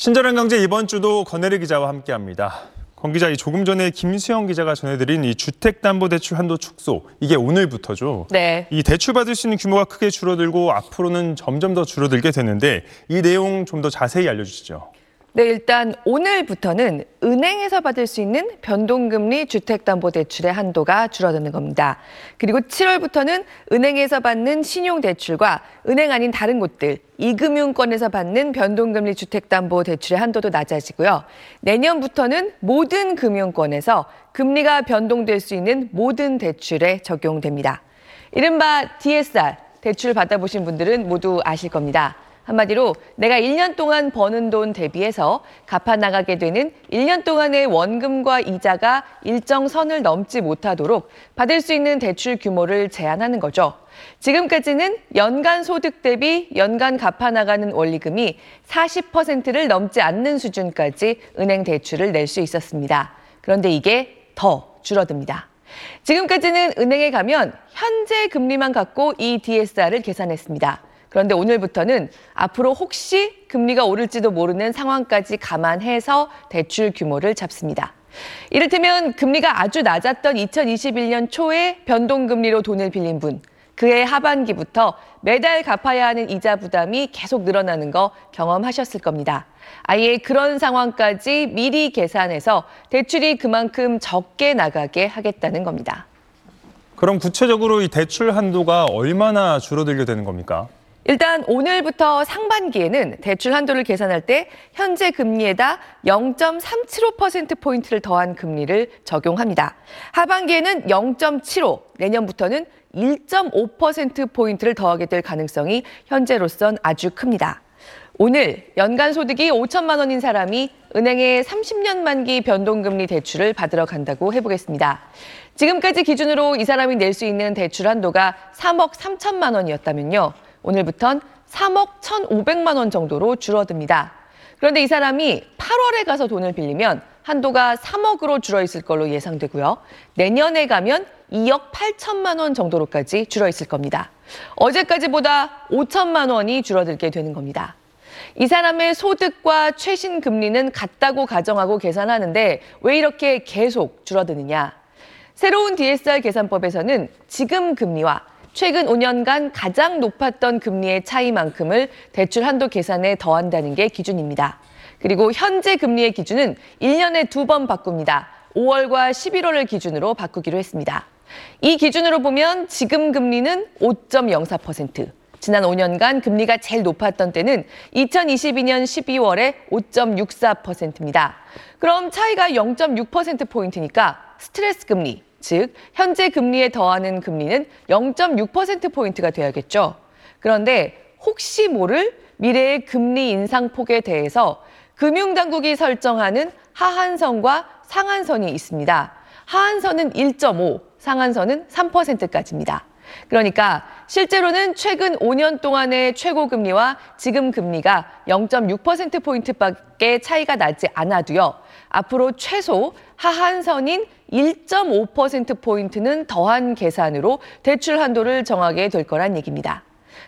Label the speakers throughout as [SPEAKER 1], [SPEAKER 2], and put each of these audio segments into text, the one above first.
[SPEAKER 1] 친절한 경제 이번 주도 권혜리 기자와 함께합니다. 권 기자, 이 조금 전에 김수영 기자가 전해드린 이 주택담보대출 한도 축소 이게 오늘부터죠.
[SPEAKER 2] 네.
[SPEAKER 1] 이 대출 받을 수 있는 규모가 크게 줄어들고 앞으로는 점점 더 줄어들게 되는데 이 내용 좀 더 자세히 알려주시죠.
[SPEAKER 2] 네, 일단 오늘부터는 은행에서 받을 수 있는 변동금리 주택담보대출의 한도가 줄어드는 겁니다. 그리고 7월부터는 은행에서 받는 신용대출과 은행 아닌 다른 곳들, 이금융권에서 받는 변동금리 주택담보대출의 한도도 낮아지고요. 내년부터는 모든 금융권에서 금리가 변동될 수 있는 모든 대출에 적용됩니다. 이른바 DSR, 대출 받아보신 분들은 모두 아실 겁니다. 한마디로 내가 1년 동안 버는 돈 대비해서 갚아 나가게 되는 1년 동안의 원금과 이자가 일정 선을 넘지 못하도록 받을 수 있는 대출 규모를 제한하는 거죠. 지금까지는 연간 소득 대비 연간 갚아 나가는 원리금이 40%를 넘지 않는 수준까지 은행 대출을 낼 수 있었습니다. 그런데 이게 더 줄어듭니다. 지금까지는 은행에 가면 현재 금리만 갖고 이 DSR을 계산했습니다. 그런데 오늘부터는 앞으로 혹시 금리가 오를지도 모르는 상황까지 감안해서 대출 규모를 잡습니다. 이를테면 금리가 아주 낮았던 2021년 초에 변동금리로 돈을 빌린 분, 그해 하반기부터 매달 갚아야 하는 이자 부담이 계속 늘어나는 거 경험하셨을 겁니다. 아예 그런 상황까지 미리 계산해서 대출이 그만큼 적게 나가게 하겠다는 겁니다.
[SPEAKER 1] 그럼 구체적으로 이 대출 한도가 얼마나 줄어들게 되는 겁니까?
[SPEAKER 2] 일단 오늘부터 상반기에는 대출 한도를 계산할 때 현재 금리에다 0.375%포인트를 더한 금리를 적용합니다. 하반기에는 0.75, 내년부터는 1.5%포인트를 더하게 될 가능성이 현재로선 아주 큽니다. 오늘 연간 소득이 5천만 원인 사람이 은행에 30년 만기 변동금리 대출을 받으러 간다고 해보겠습니다. 지금까지 기준으로 이 사람이 낼 수 있는 대출 한도가 3억 3천만 원이었다면요. 오늘부턴 3억 1,500만 원 정도로 줄어듭니다. 그런데 이 사람이 8월에 가서 돈을 빌리면 한도가 3억으로 줄어 있을 걸로 예상되고요. 내년에 가면 2억 8천만 원 정도로까지 줄어 있을 겁니다. 어제까지보다 5천만 원이 줄어들게 되는 겁니다. 이 사람의 소득과 최신 금리는 같다고 가정하고 계산하는데 왜 이렇게 계속 줄어드느냐? 새로운 DSR 계산법에서는 지금 금리와 최근 5년간 가장 높았던 금리의 차이만큼을 대출 한도 계산에 더한다는 게 기준입니다. 그리고 현재 금리의 기준은 1년에 두 번 바꿉니다. 5월과 11월을 기준으로 바꾸기로 했습니다. 이 기준으로 보면 지금 금리는 5.04%, 지난 5년간 금리가 제일 높았던 때는 2022년 12월에 5.64%입니다. 그럼 차이가 0.6%포인트니까 스트레스 금리, 즉 현재 금리에 더하는 금리는 0.6%포인트가 돼야겠죠. 그런데 혹시 모를 미래의 금리 인상폭에 대해서 금융당국이 설정하는 하한선과 상한선이 있습니다. 하한선은 1.5, 상한선은 3%까지입니다. 그러니까 실제로는 최근 5년 동안의 최고 금리와 지금 금리가 0.6%포인트밖에 차이가 나지 않아도요. 앞으로 최소 하한선인 1.5%포인트는 더한 계산으로 대출 한도를 정하게 될 거란 얘기입니다.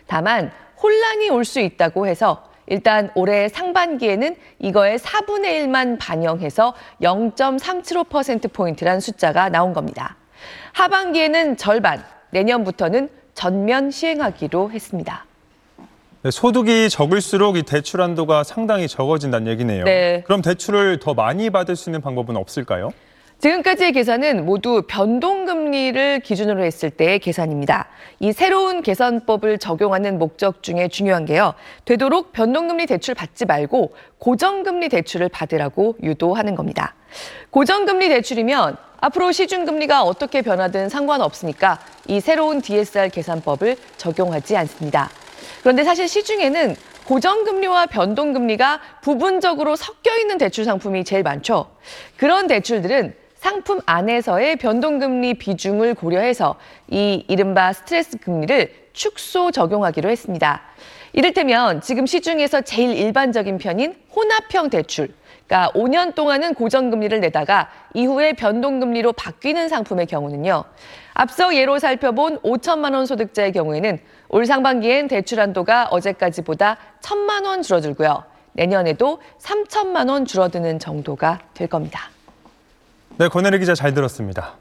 [SPEAKER 2] 다만 혼란이 올 수 있다고 해서 일단 올해 상반기에는 이거의 4분의 1만 반영해서 0.375%포인트란 숫자가 나온 겁니다. 하반기에는 절반, 내년부터는 전면 시행하기로 했습니다.
[SPEAKER 1] 네, 소득이 적을수록 이 대출 한도가 상당히 적어진다는 얘기네요.
[SPEAKER 2] 네.
[SPEAKER 1] 그럼 대출을 더 많이 받을 수 있는 방법은 없을까요?
[SPEAKER 2] 지금까지의 계산은 모두 변동금리를 기준으로 했을 때의 계산입니다. 이 새로운 계산법을 적용하는 목적 중에 중요한 게요. 되도록 변동금리 대출 받지 말고 고정금리 대출을 받으라고 유도하는 겁니다. 고정금리 대출이면 앞으로 시중금리가 어떻게 변하든 상관없으니까 이 새로운 DSR 계산법을 적용하지 않습니다. 그런데 사실 시중에는 고정금리와 변동금리가 부분적으로 섞여 있는 대출 상품이 제일 많죠. 그런 대출들은 상품 안에서의 변동금리 비중을 고려해서 이 이른바 스트레스 금리를 축소 적용하기로 했습니다. 이를테면 지금 시중에서 제일 일반적인 편인 혼합형 대출, 그러니까 5년 동안은 고정금리를 내다가 이후에 변동금리로 바뀌는 상품의 경우는요. 앞서 예로 살펴본 5천만 원 소득자의 경우에는 올 상반기엔 대출 한도가 어제까지보다 1천만 원 줄어들고요. 내년에도 3천만 원 줄어드는 정도가 될 겁니다.
[SPEAKER 1] 네, 권혜리 기자 잘 들었습니다.